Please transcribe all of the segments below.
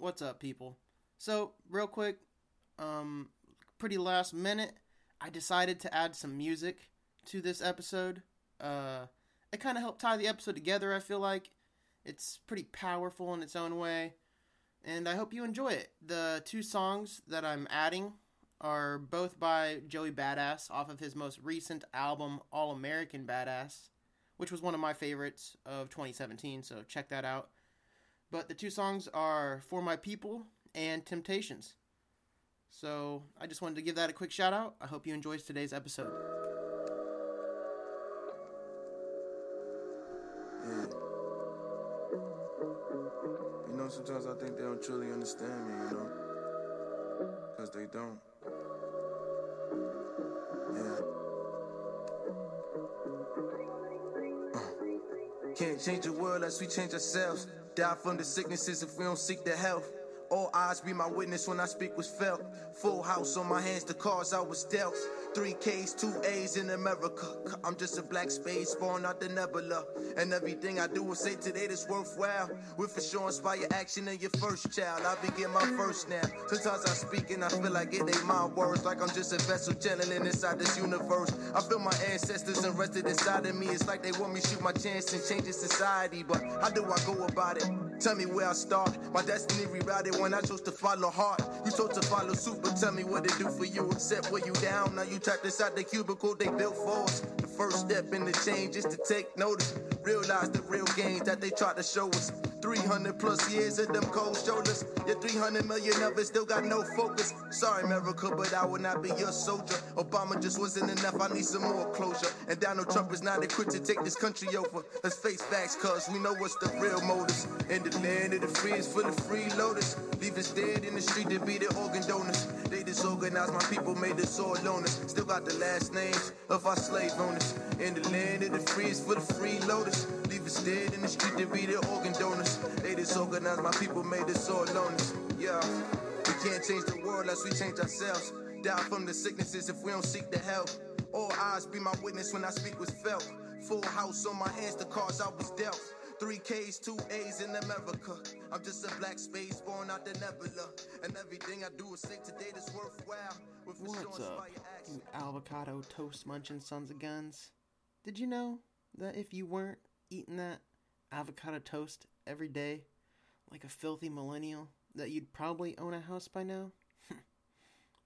What's up, people? So, real quick, um, pretty last minute, I decided to add some music to this episode. Uh, it kind of helped tie the episode together, I feel like. It's pretty powerful in its own way, and I hope you enjoy it. The two songs that I'm adding are both by Joey Badass off of his most recent album, All American Badass, which was one of my favorites of 2017, so check that out. But the two songs are For My People and Temptations. So I just wanted to give that a quick shout out. I hope you enjoyed today's episode. Yeah. You know, sometimes I think they don't truly understand me, you know? Because they don't. Uh. Can't change the world unless we change ourselves. Die from the sicknesses if we don't seek the health. All eyes be my witness when I speak was felt. Full house on my hands, the cards I was dealt. Three K's, two A's in America. I'm just a black space born out the nebula. And everything I do will say today that's worthwhile. With for sure inspire action in your first child. I begin my first now. Sometimes I speak and I feel like it ain't my words. Like I'm just a vessel channeling inside this universe. I feel my ancestors invested inside of me. It's like they want me to shoot my chance and change society. But how do I go about it? Tell me where I start. My destiny rerouted when I chose to follow heart. You chose to follow suit, but tell me what it do for you. Except where you down. Now you trapped inside the cubicle they built for us. The first step in the change is to take notice. Realize the real gains that they try to show us. 300 plus years of them cold shoulders. Your 300 million of it still got no focus. Sorry, America, but I will not be your soldier. Obama just wasn't enough. I need some more closure. And Donald Trump is not equipped to take this country over. Let's face facts, cuz we know what's the real motives. In the land of the free is full of freeloaders. Leave us dead in the street to be the organ donors. They disorganized my people, made us all loners. Still got the last names of our slave owners. In the land of the free is full of freeloaders. Leave us dead in the street to be the organ donors. They disorganized my people, made us all loners. Yeah, we can't change the world unless we change ourselves. Die from the sicknesses if we don't seek the help. All eyes be my witness when I speak was felt. Full house on my hands, the cards I was dealt. Three K's, two A's in America. I'm just a black space born out the nebula. And everything I do is say today that's worthwhile. With What's up, you avocado toast munching sons of guns? Did you know that if you weren't eating that avocado toast every day, like a filthy millennial, that you'd probably own a house by now?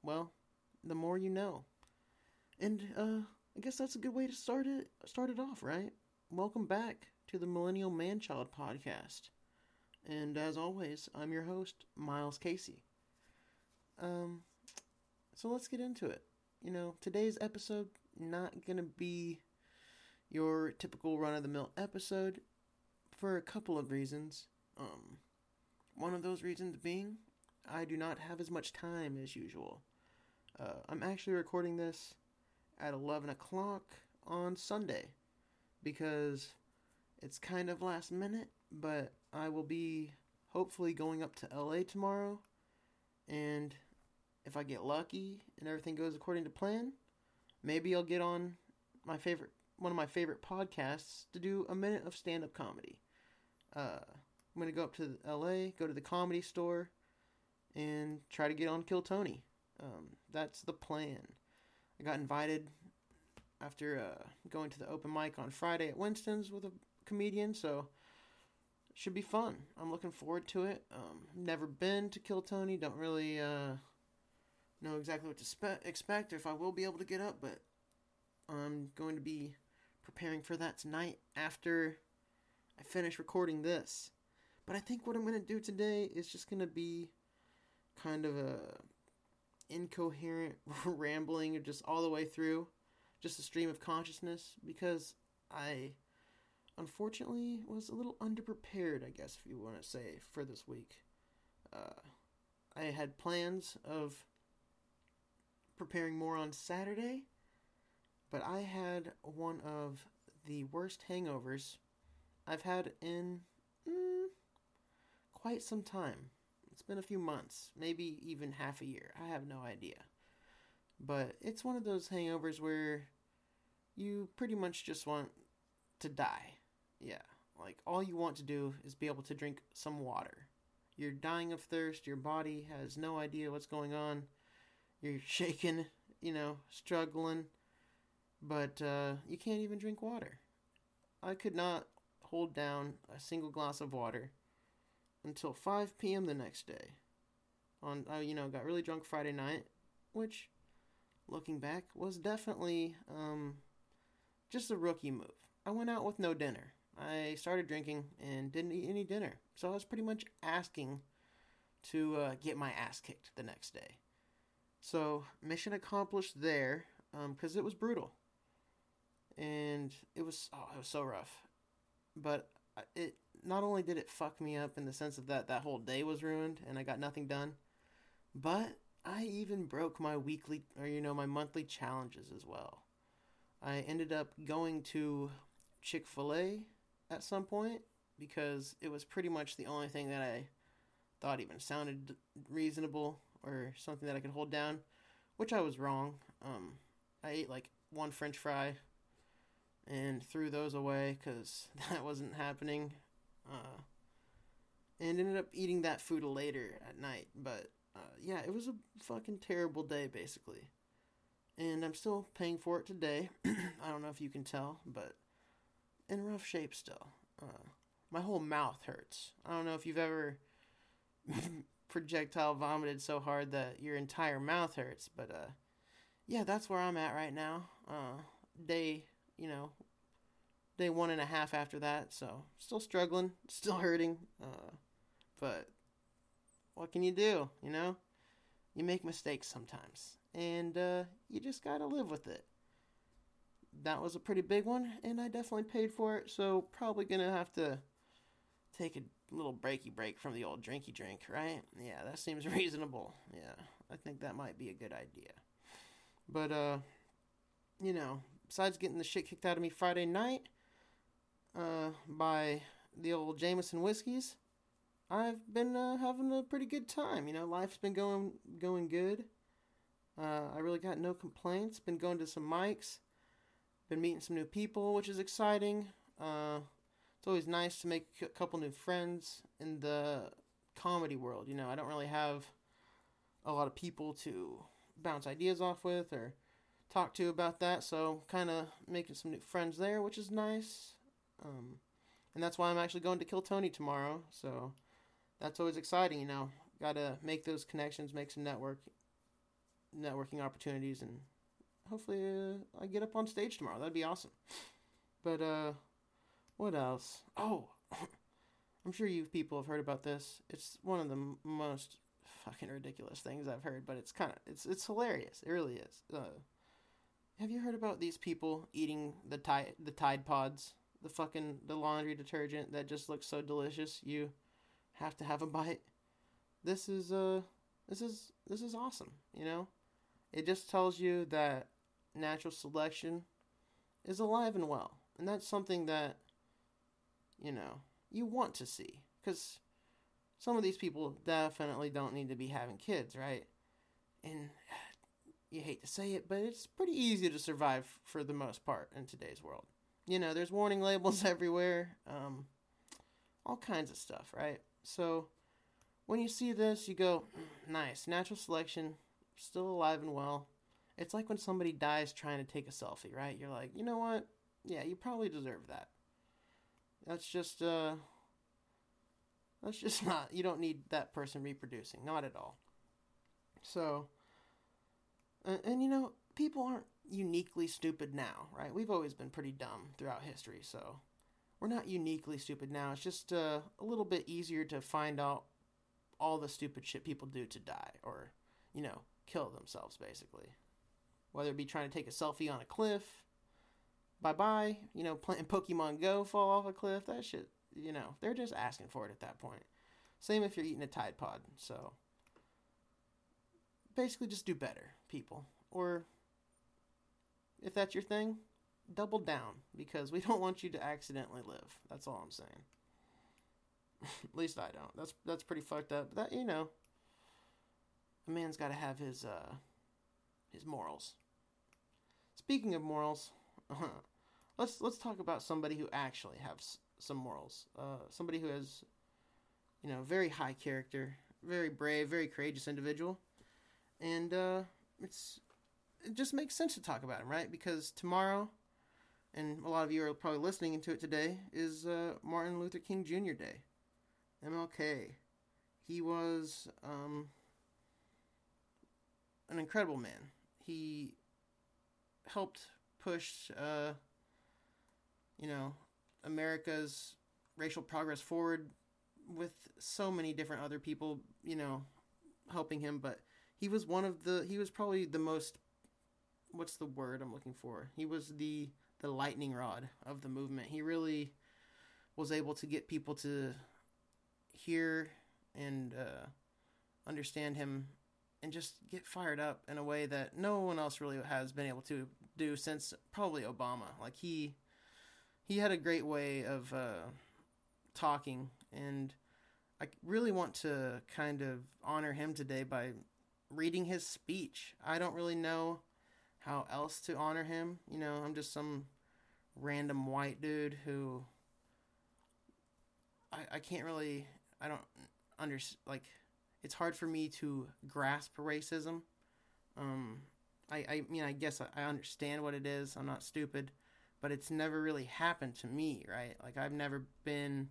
well, the more you know. And uh, I guess that's a good way to start it. Start it off, right? Welcome back to the Millennial Manchild podcast. And as always, I'm your host, Miles Casey. Um, so let's get into it. You know, today's episode not gonna be your typical run of the mill episode for a couple of reasons. Um, one of those reasons being I do not have as much time as usual. Uh, I'm actually recording this at 11 o'clock on Sunday because it's kind of last minute, but I will be hopefully going up to LA tomorrow. And if I get lucky and everything goes according to plan, maybe I'll get on my favorite one of my favorite podcasts to do a minute of stand-up comedy. Uh, I'm gonna go up to LA, go to the comedy store, and try to get on Kill Tony. Um, that's the plan. I got invited after uh, going to the open mic on Friday at Winston's with a comedian, so should be fun. I'm looking forward to it. Um, never been to Kill Tony, don't really uh, know exactly what to spe- expect or if I will be able to get up, but I'm going to be preparing for that tonight after I finish recording this. But I think what I'm going to do today is just going to be kind of a incoherent rambling just all the way through, just a stream of consciousness because I unfortunately was a little underprepared, I guess if you want to say, for this week. Uh, I had plans of preparing more on Saturday, but I had one of the worst hangovers I've had in mm, quite some time. It's been a few months, maybe even half a year. I have no idea. But it's one of those hangovers where you pretty much just want to die. Yeah. Like all you want to do is be able to drink some water. You're dying of thirst. Your body has no idea what's going on. You're shaking, you know, struggling, but uh, you can't even drink water. I could not hold down a single glass of water until 5 p.m. the next day. On, I, you know, got really drunk Friday night, which, looking back, was definitely um, just a rookie move. I went out with no dinner. I started drinking and didn't eat any dinner. So I was pretty much asking to uh, get my ass kicked the next day. So, mission accomplished there because um, it was brutal. And it was, oh, it was so rough. But it not only did it fuck me up in the sense of that that whole day was ruined and I got nothing done, but I even broke my weekly or you know my monthly challenges as well. I ended up going to Chick-fil-A at some point because it was pretty much the only thing that I thought even sounded reasonable or something that I could hold down, which I was wrong. Um, I ate like one French fry and threw those away because that wasn't happening. Uh, and ended up eating that food later at night. But uh, yeah, it was a fucking terrible day basically. And I'm still paying for it today. I don't know if you can tell, but in rough shape still. Uh, my whole mouth hurts. I don't know if you've ever projectile vomited so hard that your entire mouth hurts, but uh, yeah, that's where I'm at right now. Uh, day, you know, day one and a half after that, so still struggling, still hurting. Uh, but what can you do? You know, you make mistakes sometimes, and uh, you just gotta live with it that was a pretty big one, and I definitely paid for it. So probably gonna have to take a little breaky break from the old drinky drink, right? Yeah, that seems reasonable. Yeah, I think that might be a good idea. But uh, you know, besides getting the shit kicked out of me Friday night, uh, by the old Jameson whiskeys, I've been uh, having a pretty good time. You know, life's been going going good. Uh, I really got no complaints. Been going to some mics been meeting some new people, which is exciting. Uh, it's always nice to make a couple new friends in the comedy world. You know, I don't really have a lot of people to bounce ideas off with or talk to about that, so kind of making some new friends there, which is nice. Um, and that's why I'm actually going to Kill Tony tomorrow, so that's always exciting. You know, got to make those connections, make some network networking opportunities, and hopefully uh, I get up on stage tomorrow. That'd be awesome. But uh, what else? Oh, I'm sure you people have heard about this. It's one of the most fucking ridiculous things I've heard, but it's kind of it's it's hilarious. It really is. Uh, have you heard about these people eating the tide the Tide Pods, the fucking the laundry detergent that just looks so delicious? You have to have a bite. This is uh this is this is awesome. You know, it just tells you that natural selection is alive and well. And that's something that, you know, you want to see. Because some of these people definitely don't need to be having kids, right? And you hate to say it, but it's pretty easy to survive for the most part in today's world. You know, there's warning labels everywhere, um, all kinds of stuff, right? So when you see this, you go, nice, natural selection, still alive and well. It's like when somebody dies trying to take a selfie, right? You're like, you know what? Yeah, you probably deserve that. That's just, uh, that's just not, you don't need that person reproducing. Not at all. So, and, and you know, people aren't uniquely stupid now, right? We've always been pretty dumb throughout history, so we're not uniquely stupid now. It's just uh, a little bit easier to find out all the stupid shit people do to die or, you know, kill themselves, basically whether it be trying to take a selfie on a cliff, bye bye, you know, playing Pokemon Go, fall off a cliff, that shit, you know, they're just asking for it at that point. Same if you're eating a Tide Pod. So basically, just do better, people. Or if that's your thing, double down because we don't want you to accidentally live. That's all I'm saying. At least I don't. That's that's pretty fucked up. But that you know, a man's got to have his uh his morals. Speaking of morals, let's let's talk about somebody who actually has some morals. Uh, somebody who has, you know, very high character, very brave, very courageous individual, and uh, it's it just makes sense to talk about him, right? Because tomorrow, and a lot of you are probably listening to it today, is uh, Martin Luther King Jr. Day, MLK. He was um, an incredible man. He helped push, uh, you know, America's racial progress forward with so many different other people, you know, helping him. But he was one of the. He was probably the most. What's the word I'm looking for? He was the the lightning rod of the movement. He really was able to get people to hear and uh, understand him and just get fired up in a way that no one else really has been able to do since probably Obama. Like he he had a great way of uh, talking, and I really want to kind of honor him today by reading his speech. I don't really know how else to honor him. You know, I'm just some random white dude who I I can't really I don't understand like it's hard for me to grasp racism. Um, I I mean I guess I, I understand what it is. I'm not stupid, but it's never really happened to me, right? Like I've never been,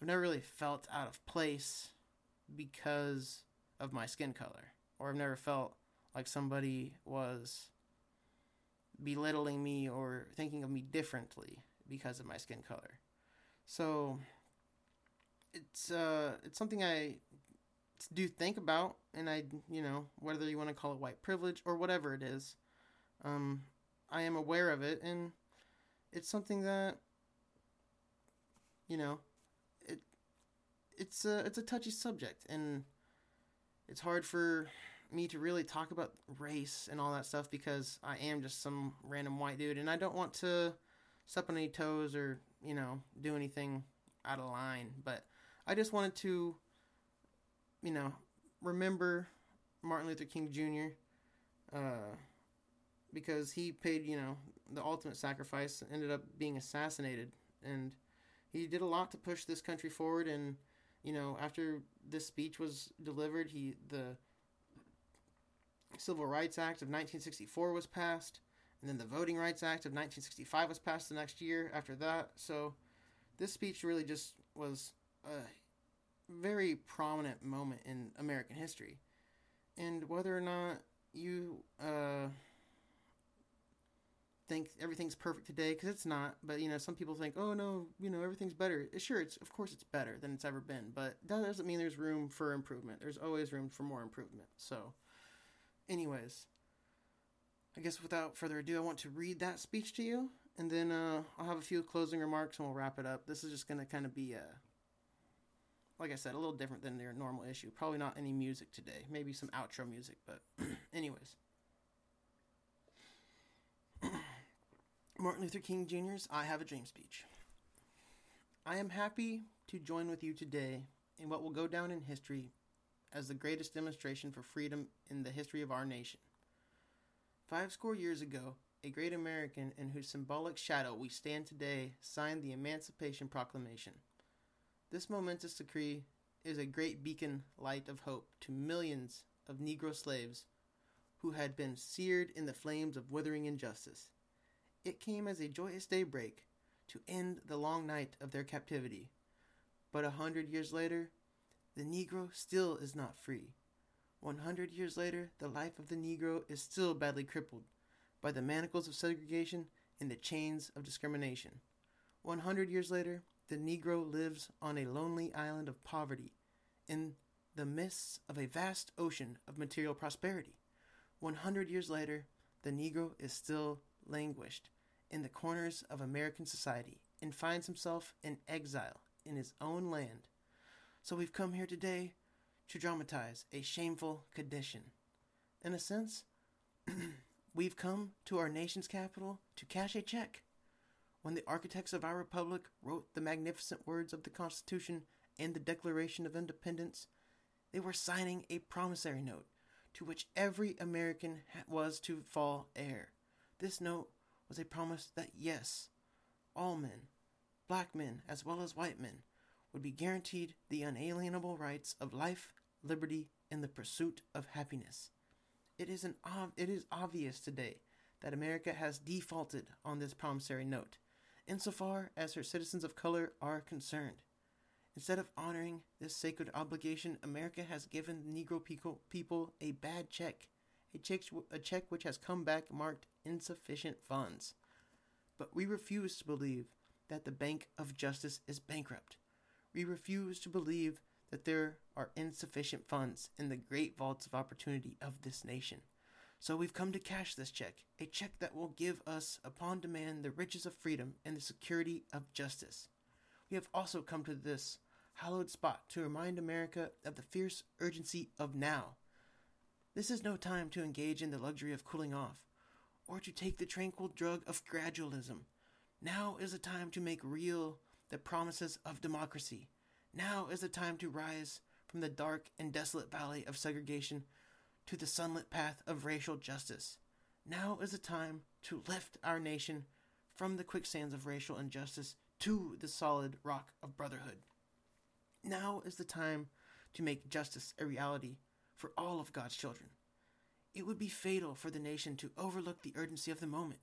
I've never really felt out of place because of my skin color, or I've never felt like somebody was belittling me or thinking of me differently because of my skin color. So it's uh it's something I do think about and I you know whether you want to call it white privilege or whatever it is um I am aware of it and it's something that you know it it's a it's a touchy subject and it's hard for me to really talk about race and all that stuff because I am just some random white dude and I don't want to step on any toes or you know do anything out of line but I just wanted to, you know, remember Martin Luther King Jr. Uh, because he paid, you know, the ultimate sacrifice, ended up being assassinated, and he did a lot to push this country forward. And you know, after this speech was delivered, he the Civil Rights Act of 1964 was passed, and then the Voting Rights Act of 1965 was passed the next year after that. So this speech really just was a very prominent moment in American history. And whether or not you uh, think everything's perfect today, because it's not, but you know, some people think, oh no, you know, everything's better. Sure, it's of course it's better than it's ever been, but that doesn't mean there's room for improvement. There's always room for more improvement. So, anyways, I guess without further ado, I want to read that speech to you, and then uh, I'll have a few closing remarks and we'll wrap it up. This is just going to kind of be a like I said, a little different than their normal issue. Probably not any music today. Maybe some outro music, but anyways. Martin Luther King Jr.'s I Have a Dream speech. I am happy to join with you today in what will go down in history as the greatest demonstration for freedom in the history of our nation. Five score years ago, a great American in whose symbolic shadow we stand today signed the Emancipation Proclamation. This momentous decree is a great beacon light of hope to millions of Negro slaves who had been seared in the flames of withering injustice. It came as a joyous daybreak to end the long night of their captivity. But a hundred years later, the Negro still is not free. One hundred years later, the life of the Negro is still badly crippled by the manacles of segregation and the chains of discrimination. One hundred years later, the Negro lives on a lonely island of poverty in the midst of a vast ocean of material prosperity. 100 years later, the Negro is still languished in the corners of American society and finds himself in exile in his own land. So we've come here today to dramatize a shameful condition. In a sense, we've come to our nation's capital to cash a check when the architects of our republic wrote the magnificent words of the Constitution and the Declaration of Independence, they were signing a promissory note to which every American was to fall heir. This note was a promise that yes, all men, black men as well as white men, would be guaranteed the unalienable rights of life, liberty, and the pursuit of happiness. It is, an ob- it is obvious today that America has defaulted on this promissory note, insofar as her citizens of color are concerned. Instead of honoring this sacred obligation, America has given Negro people, a bad check, a check, a check which has come back marked insufficient funds. But we refuse to believe that the Bank of Justice is bankrupt. We refuse to believe that there are insufficient funds in the great vaults of opportunity of this nation. So we've come to cash this check, a check that will give us, upon demand, the riches of freedom and the security of justice. We have also come to this hallowed spot to remind America of the fierce urgency of now. This is no time to engage in the luxury of cooling off, or to take the tranquil drug of gradualism. Now is the time to make real the promises of democracy. Now is the time to rise from the dark and desolate valley of segregation to the sunlit path of racial justice. Now is the time to lift our nation from the quicksands of racial injustice to the solid rock of brotherhood. Now is the time to make justice a reality for all of God's children. It would be fatal for the nation to overlook the urgency of the moment.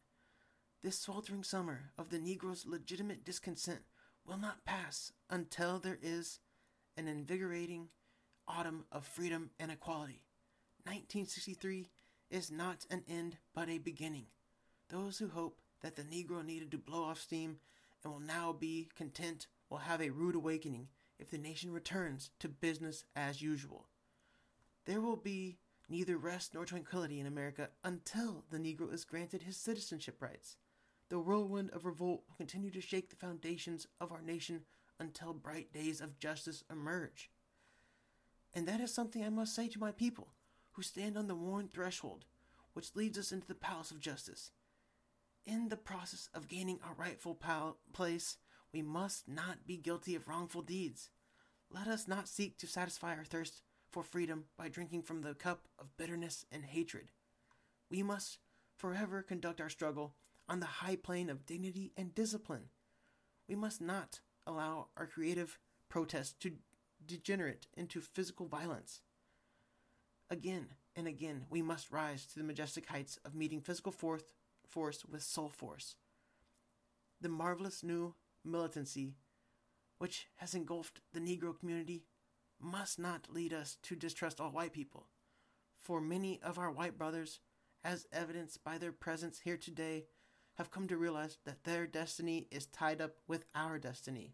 This sweltering summer of the Negro's legitimate discontent will not pass until there is an invigorating autumn of freedom and equality. 1963 is not an end but a beginning. Those who hope that the Negro needed to blow off steam and will now be content will have a rude awakening if the nation returns to business as usual. There will be neither rest nor tranquility in America until the Negro is granted his citizenship rights. The whirlwind of revolt will continue to shake the foundations of our nation until bright days of justice emerge. And that is something I must say to my people who stand on the worn threshold which leads us into the palace of justice. In the process of gaining our rightful pal- place, we must not be guilty of wrongful deeds. Let us not seek to satisfy our thirst for freedom by drinking from the cup of bitterness and hatred. We must forever conduct our struggle on the high plane of dignity and discipline. We must not allow our creative protest to degenerate into physical violence. Again and again, we must rise to the majestic heights of meeting physical force, force with soul force. The marvelous new militancy which has engulfed the Negro community must not lead us to distrust all white people. For many of our white brothers, as evidenced by their presence here today, have come to realize that their destiny is tied up with our destiny.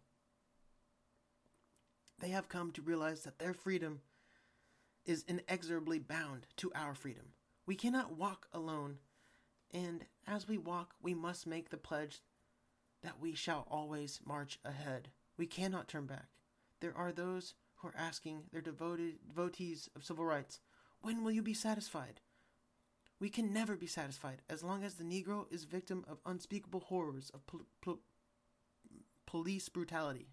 They have come to realize that their freedom is inexorably bound to our freedom. We cannot walk alone, and as we walk, we must make the pledge that we shall always march ahead. We cannot turn back. There are those who are asking their devoted devotees of civil rights, when will you be satisfied? We can never be satisfied as long as the Negro is victim of unspeakable horrors of pol- pol- police brutality.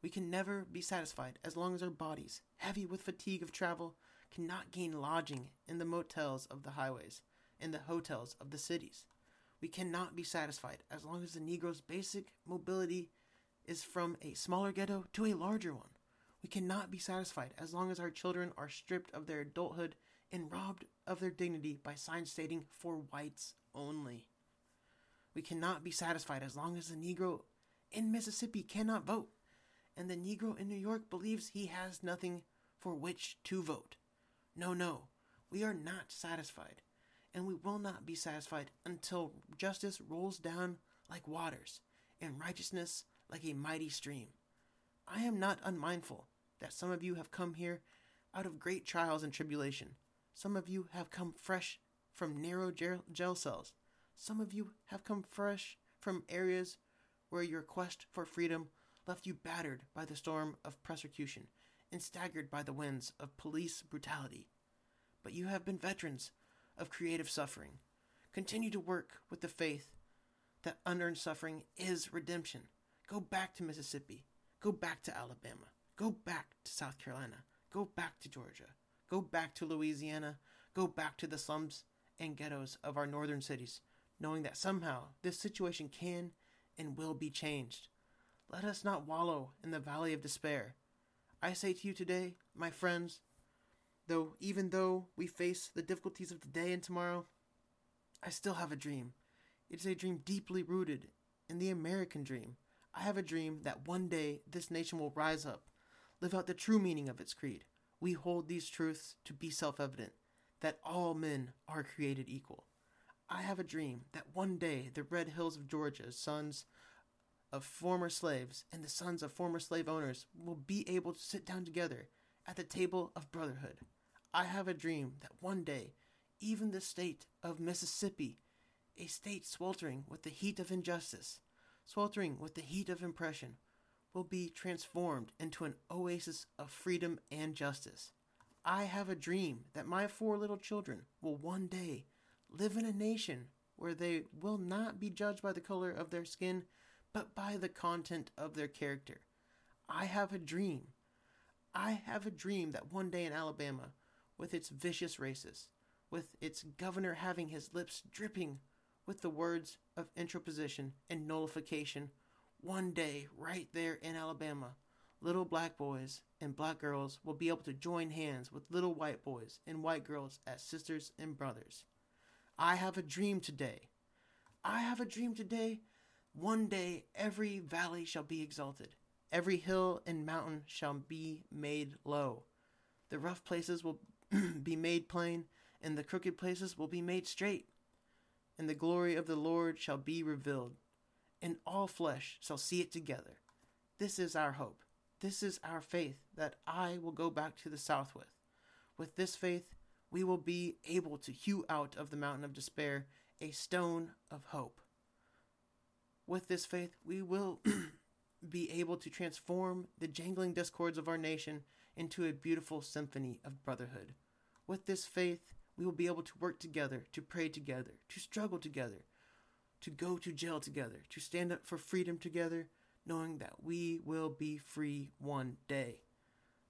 We can never be satisfied as long as our bodies, heavy with fatigue of travel, cannot gain lodging in the motels of the highways and the hotels of the cities. We cannot be satisfied as long as the Negro's basic mobility is from a smaller ghetto to a larger one. We cannot be satisfied as long as our children are stripped of their adulthood and robbed of their dignity by signs stating for whites only. We cannot be satisfied as long as the Negro in Mississippi cannot vote, and the Negro in New York believes he has nothing for which to vote. No, no, we are not satisfied, and we will not be satisfied until justice rolls down like waters and righteousness like a mighty stream. I am not unmindful that some of you have come here out of great trials and tribulation some of you have come fresh from narrow jail cells. Some of you have come fresh from areas where your quest for freedom left you battered by the storm of persecution and staggered by the winds of police brutality. But you have been veterans of creative suffering. Continue to work with the faith that unearned suffering is redemption. Go back to Mississippi. Go back to Alabama. Go back to South Carolina. Go back to Georgia. Go back to Louisiana. Go back to the slums and ghettos of our northern cities, knowing that somehow this situation can and will be changed. let us not wallow in the valley of despair. I say to you today, my friends, though even though we face the difficulties of today and tomorrow, I still have a dream. It is a dream deeply rooted in the American dream. I have a dream that one day this nation will rise up, live out the true meaning of its creed. We hold these truths to be self evident that all men are created equal. I have a dream that one day the red hills of Georgia, sons of former slaves and the sons of former slave owners, will be able to sit down together at the table of brotherhood. I have a dream that one day even the state of Mississippi, a state sweltering with the heat of injustice, sweltering with the heat of oppression, will be transformed into an oasis of freedom and justice. I have a dream that my four little children will one day live in a nation where they will not be judged by the color of their skin, but by the content of their character. I have a dream. I have a dream that one day in Alabama, with its vicious racists, with its governor having his lips dripping with the words of interposition and nullification, one day, right there in Alabama, little black boys and black girls will be able to join hands with little white boys and white girls as sisters and brothers. I have a dream today. I have a dream today. One day every valley shall be exalted, every hill and mountain shall be made low. The rough places will be made plain, and the crooked places will be made straight. And the glory of the Lord shall be revealed, and all flesh shall see it together. This is our hope. This is our faith that I will go back to the south with. With this faith, we will be able to hew out of the mountain of despair a stone of hope. With this faith, we will be able to transform the jangling discords of our nation into a beautiful symphony of brotherhood. With this faith, we will be able to work together, to pray together, to struggle together, to go to jail together, to stand up for freedom together, knowing that we will be free one day.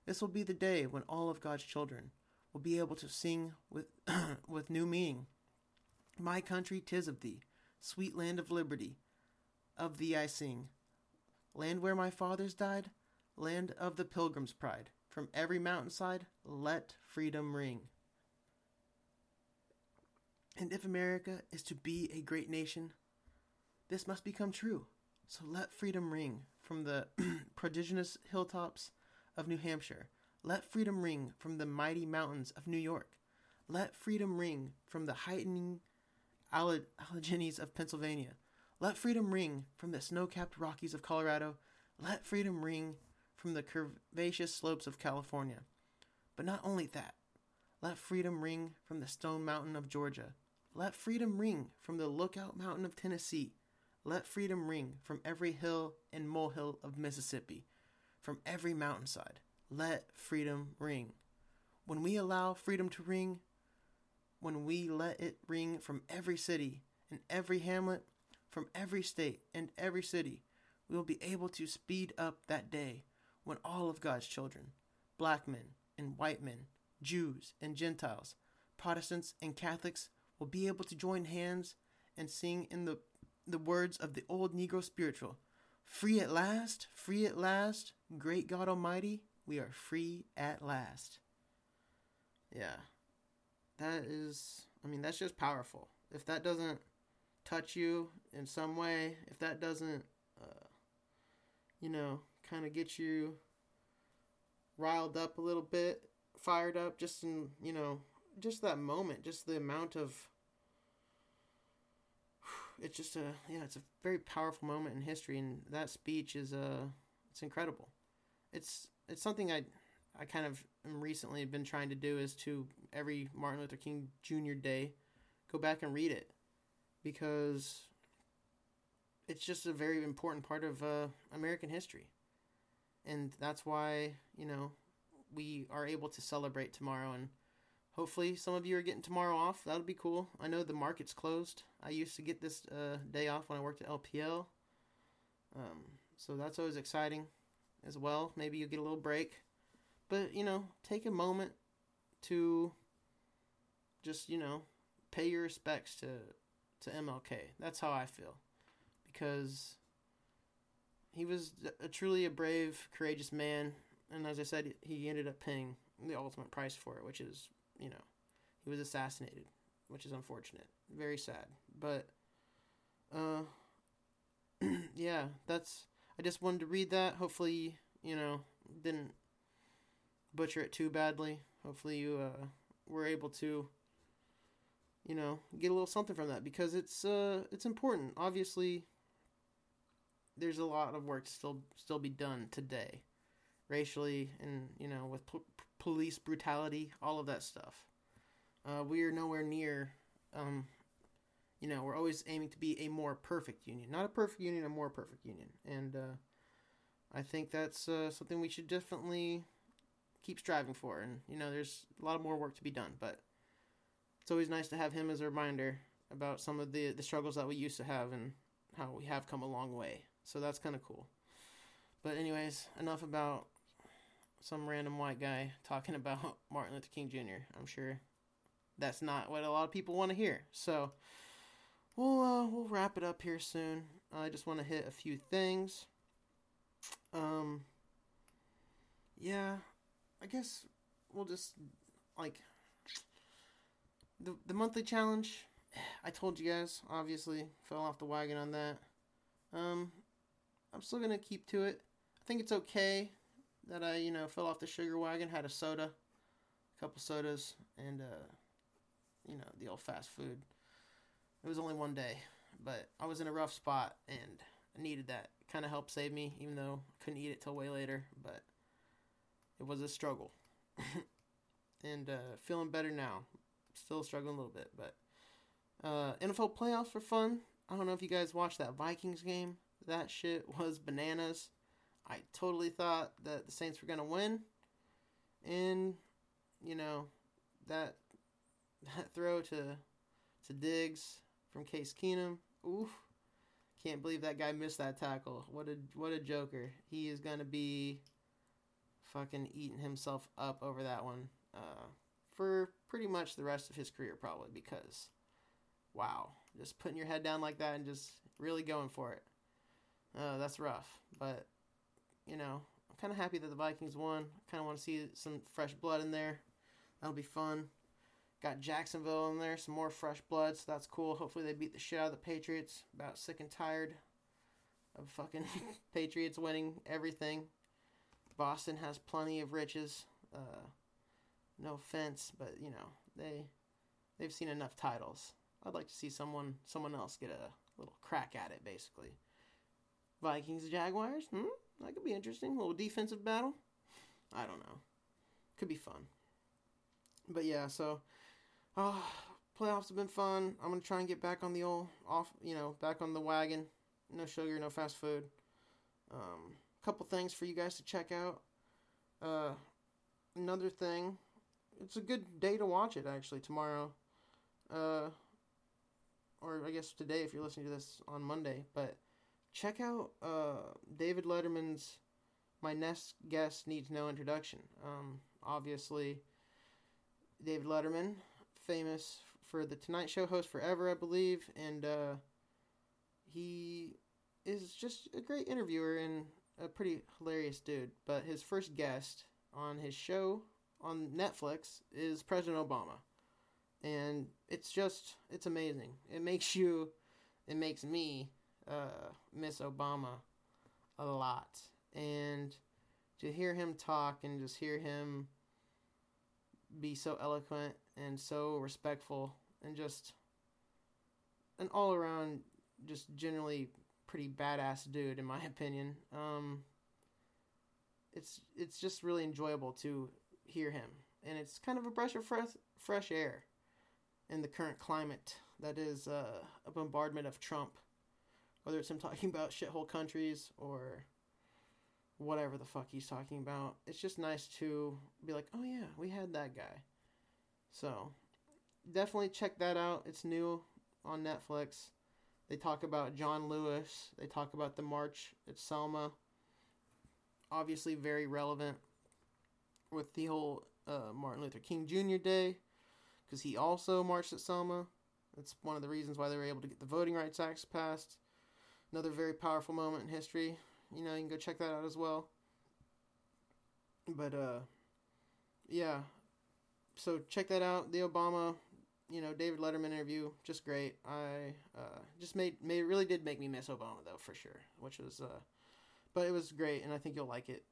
This will be the day when all of God's children will be able to sing with, with new meaning. My country, tis of thee, sweet land of liberty, of thee I sing. Land where my fathers died, land of the pilgrim's pride. From every mountainside, let freedom ring. And if America is to be a great nation, this must become true. So let freedom ring from the prodigious hilltops of New Hampshire. Let freedom ring from the mighty mountains of New York. Let freedom ring from the heightening Alleghenies of Pennsylvania. Let freedom ring from the snow capped Rockies of Colorado. Let freedom ring from the curvaceous slopes of California. But not only that, let freedom ring from the Stone Mountain of Georgia. Let freedom ring from the Lookout Mountain of Tennessee. Let freedom ring from every hill and molehill of Mississippi, from every mountainside. Let freedom ring. When we allow freedom to ring, when we let it ring from every city and every hamlet, from every state and every city, we will be able to speed up that day when all of God's children, black men and white men, Jews and Gentiles, Protestants and Catholics, will be able to join hands and sing in the, the words of the old Negro spiritual Free at last, free at last, great God Almighty, we are free at last. Yeah. That is, I mean, that's just powerful. If that doesn't touch you in some way, if that doesn't, uh, you know, kind of get you riled up a little bit, fired up, just in, you know, just that moment, just the amount of it's just a yeah, it's a very powerful moment in history, and that speech is uh it's incredible. It's it's something I I kind of recently been trying to do is to every Martin Luther King Jr. Day go back and read it because it's just a very important part of uh, American history, and that's why you know we are able to celebrate tomorrow and hopefully some of you are getting tomorrow off. That'll be cool. I know the market's closed. I used to get this uh, day off when I worked at LPL. Um, so that's always exciting as well. Maybe you get a little break. But, you know, take a moment to just, you know, pay your respects to to MLK. That's how I feel. Because he was a truly a brave, courageous man, and as I said, he ended up paying the ultimate price for it, which is, you know, he was assassinated, which is unfortunate, very sad. But, uh, yeah, that's. I just wanted to read that. Hopefully, you know, didn't butcher it too badly. Hopefully, you uh, were able to, you know, get a little something from that because it's uh, it's important. Obviously, there's a lot of work to still still be done today, racially and you know with police brutality, all of that stuff. Uh, we are nowhere near. Um, you know, we're always aiming to be a more perfect union, not a perfect union, a more perfect union, and uh, I think that's uh, something we should definitely keep striving for. And you know, there's a lot of more work to be done, but it's always nice to have him as a reminder about some of the the struggles that we used to have and how we have come a long way. So that's kind of cool. But anyways, enough about some random white guy talking about Martin Luther King Jr. I'm sure that's not what a lot of people want to hear. So we'll uh, we'll wrap it up here soon. I just want to hit a few things. Um, yeah, I guess we'll just like the the monthly challenge. I told you guys, obviously, fell off the wagon on that. Um, I'm still gonna keep to it. I think it's okay that I, you know, fell off the sugar wagon. Had a soda, a couple sodas, and uh, you know, the old fast food. It was only one day, but I was in a rough spot and I needed that. Kind of helped save me, even though I couldn't eat it till way later. But it was a struggle, and uh, feeling better now. Still struggling a little bit, but uh, NFL playoffs were fun. I don't know if you guys watched that Vikings game. That shit was bananas. I totally thought that the Saints were gonna win, and you know that that throw to to Diggs from Case Keenum. Oof. Can't believe that guy missed that tackle. What a what a joker. He is gonna be fucking eating himself up over that one. Uh, for pretty much the rest of his career probably because wow. Just putting your head down like that and just really going for it. Uh, that's rough. But you know, I'm kinda happy that the Vikings won. I Kinda wanna see some fresh blood in there. That'll be fun. Got Jacksonville in there, some more fresh blood, so that's cool. Hopefully they beat the shit out of the Patriots. About sick and tired of fucking Patriots winning everything. Boston has plenty of riches. Uh, no offense, but you know they they've seen enough titles. I'd like to see someone someone else get a little crack at it, basically. Vikings Jaguars, hmm, that could be interesting. A little defensive battle. I don't know. Could be fun. But yeah, so Oh, playoffs have been fun. I'm gonna try and get back on the old off, you know, back on the wagon. No sugar, no fast food. Um, couple things for you guys to check out. Uh, another thing, it's a good day to watch it actually tomorrow. Uh, or I guess today if you're listening to this on Monday. But check out uh David Letterman's "My Next Guest Needs No Introduction." Um, obviously, David Letterman famous for the Tonight Show host forever, I believe, and uh, he is just a great interviewer and a pretty hilarious dude. But his first guest on his show on Netflix is President Obama, and it's just it's amazing. It makes you, it makes me uh, miss Obama a lot, and to hear him talk and just hear him be so eloquent and so respectful and just an all around just generally pretty badass dude in my opinion. Um it's it's just really enjoyable to hear him and it's kind of a breath of fresh fresh air in the current climate that is uh, a bombardment of Trump whether it's him talking about shithole countries or whatever the fuck he's talking about. It's just nice to be like, "Oh yeah, we had that guy." So definitely check that out. It's new on Netflix. They talk about John Lewis. They talk about the march at Selma. Obviously, very relevant with the whole uh, Martin Luther King Jr. Day because he also marched at Selma. That's one of the reasons why they were able to get the Voting Rights Act passed. Another very powerful moment in history. you know, you can go check that out as well. But uh, yeah. So check that out. The Obama, you know, David Letterman interview, just great. I uh, just made made really did make me miss Obama though for sure, which was uh, but it was great, and I think you'll like it.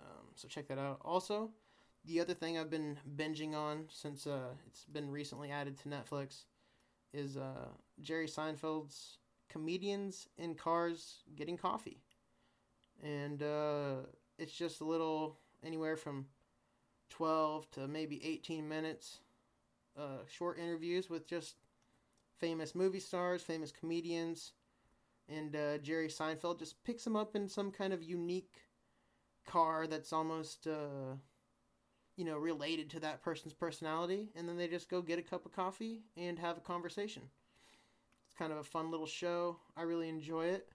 Um, so check that out. Also, the other thing I've been binging on since uh, it's been recently added to Netflix is uh, Jerry Seinfeld's comedians in cars getting coffee, and uh, it's just a little anywhere from twelve to maybe eighteen minutes, uh, short interviews with just famous movie stars, famous comedians, and uh, Jerry Seinfeld just picks them up in some kind of unique car that's almost. Uh, you know, related to that person's personality, and then they just go get a cup of coffee and have a conversation. It's kind of a fun little show. I really enjoy it.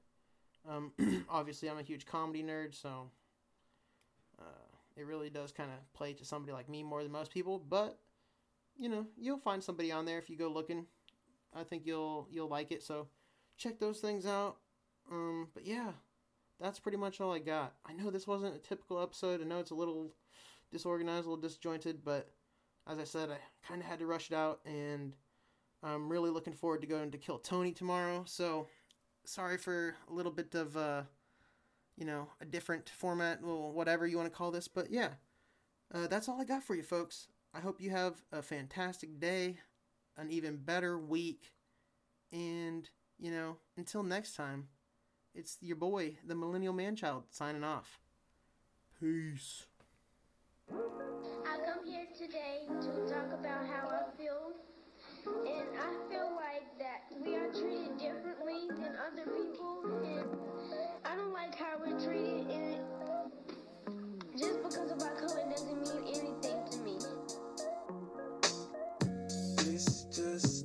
Um, obviously, I'm a huge comedy nerd, so uh, it really does kind of play to somebody like me more than most people. But you know, you'll find somebody on there if you go looking. I think you'll you'll like it. So check those things out. Um, but yeah, that's pretty much all I got. I know this wasn't a typical episode. I know it's a little disorganized, a little disjointed, but as I said, I kind of had to rush it out, and I'm really looking forward to going to Kill Tony tomorrow. So, sorry for a little bit of, uh, you know, a different format, well, whatever you want to call this, but yeah, uh, that's all I got for you, folks. I hope you have a fantastic day, an even better week, and, you know, until next time, it's your boy, the Millennial Manchild, signing off. Peace. I come here today to talk about how I feel. And we are treated differently than other people. And I don't like how we're treated. And just because of our color doesn't mean anything to me. It's just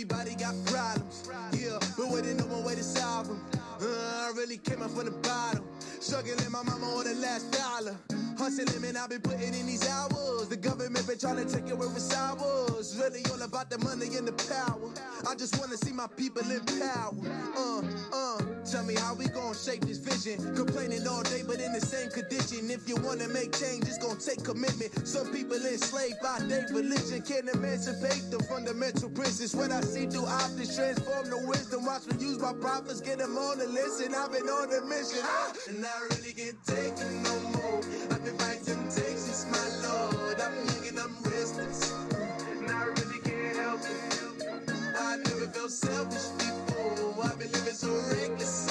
everybody got problems, yeah, but waiting no one way to solve them. Uh, I really came up from the bottom, struggling my mama on the last dollar. Hustling, man, I've been putting in these hours. The government been trying to take it away from ours. Really all about the money and the power. I just wanna see my people in power. Uh, uh, tell me how we gon' shape this vision. Complaining all day, but in the same condition. If you wanna make change, take commitment. Some people enslaved by their religion can't emancipate the fundamental principles. What I see through optics transform the wisdom. Watch me use my prophets, get them on the listen. I've been on a mission, ah, and I really can't take it no more. I've been fighting temptations, my lord. I'm young and I'm restless, and I really can't help it. I never felt selfish before. I've been living so reckless,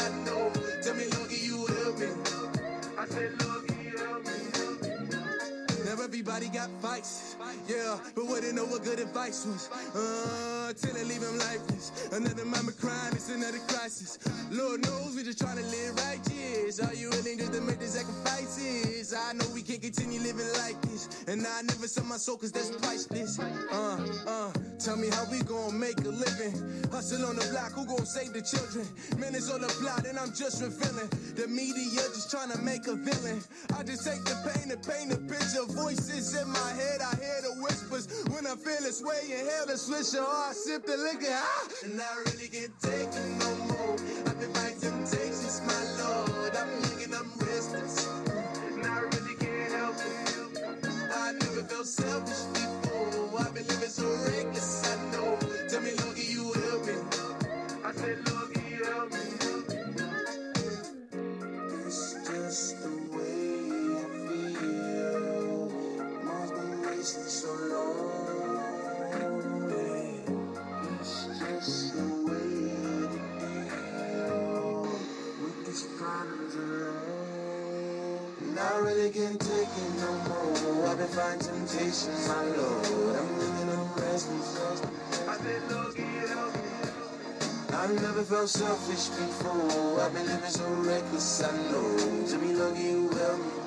everybody got vices, yeah, but wouldn't know what good advice was. Uh, till they leave him lifeless. Another mama crying, it's another crisis. Lord knows we just trying to live righteous. Are you willing just to make the sacrifices? I know we can't continue living like this, and I never sell my soul cause that's priceless. Uh, uh, tell me how we gon' make a living. Hustle on the block, who gon' save the children? Minutes on the plot, and I'm just revealing. The media just trying to make a villain. I just take the pain and paint a picture. Voices in my head, I hear the whispers. When I feel this way, inhale the swisher, or I sip the liquor. Ah! And I really can't take it no more. I've been fighting temptations, my lord. I'm young I'm restless. And I really can't help it. I never felt selfish can't take it no more. I've been fighting temptations, my lord. I'm living on restless. I've been looking up. I've never felt selfish before. I've been living so reckless, I know. To be lucky, you help me.